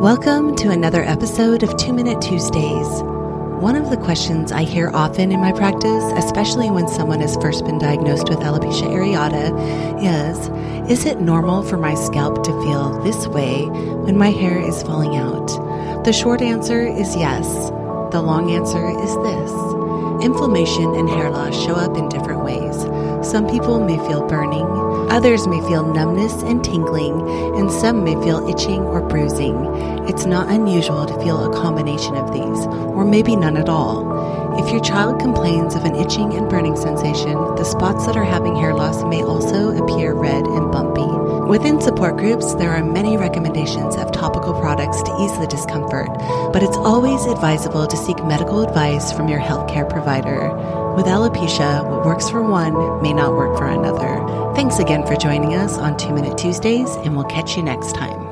Welcome to another episode of Two Minute Tuesdays. One of the questions I hear often in my practice, especially when someone has first been diagnosed with alopecia areata, is Is it normal for my scalp to feel this way when my hair is falling out? The short answer is yes. The long answer is this. Inflammation and hair loss show up in different ways. Some people may feel burning, others may feel numbness and tingling, and some may feel itching or bruising. It's not unusual to feel a combination of these, or maybe none at all. If your child complains of an itching and burning sensation, the spots that are having hair loss may also Within support groups, there are many recommendations of topical products to ease the discomfort, but it's always advisable to seek medical advice from your healthcare provider. With alopecia, what works for one may not work for another. Thanks again for joining us on Two Minute Tuesdays, and we'll catch you next time.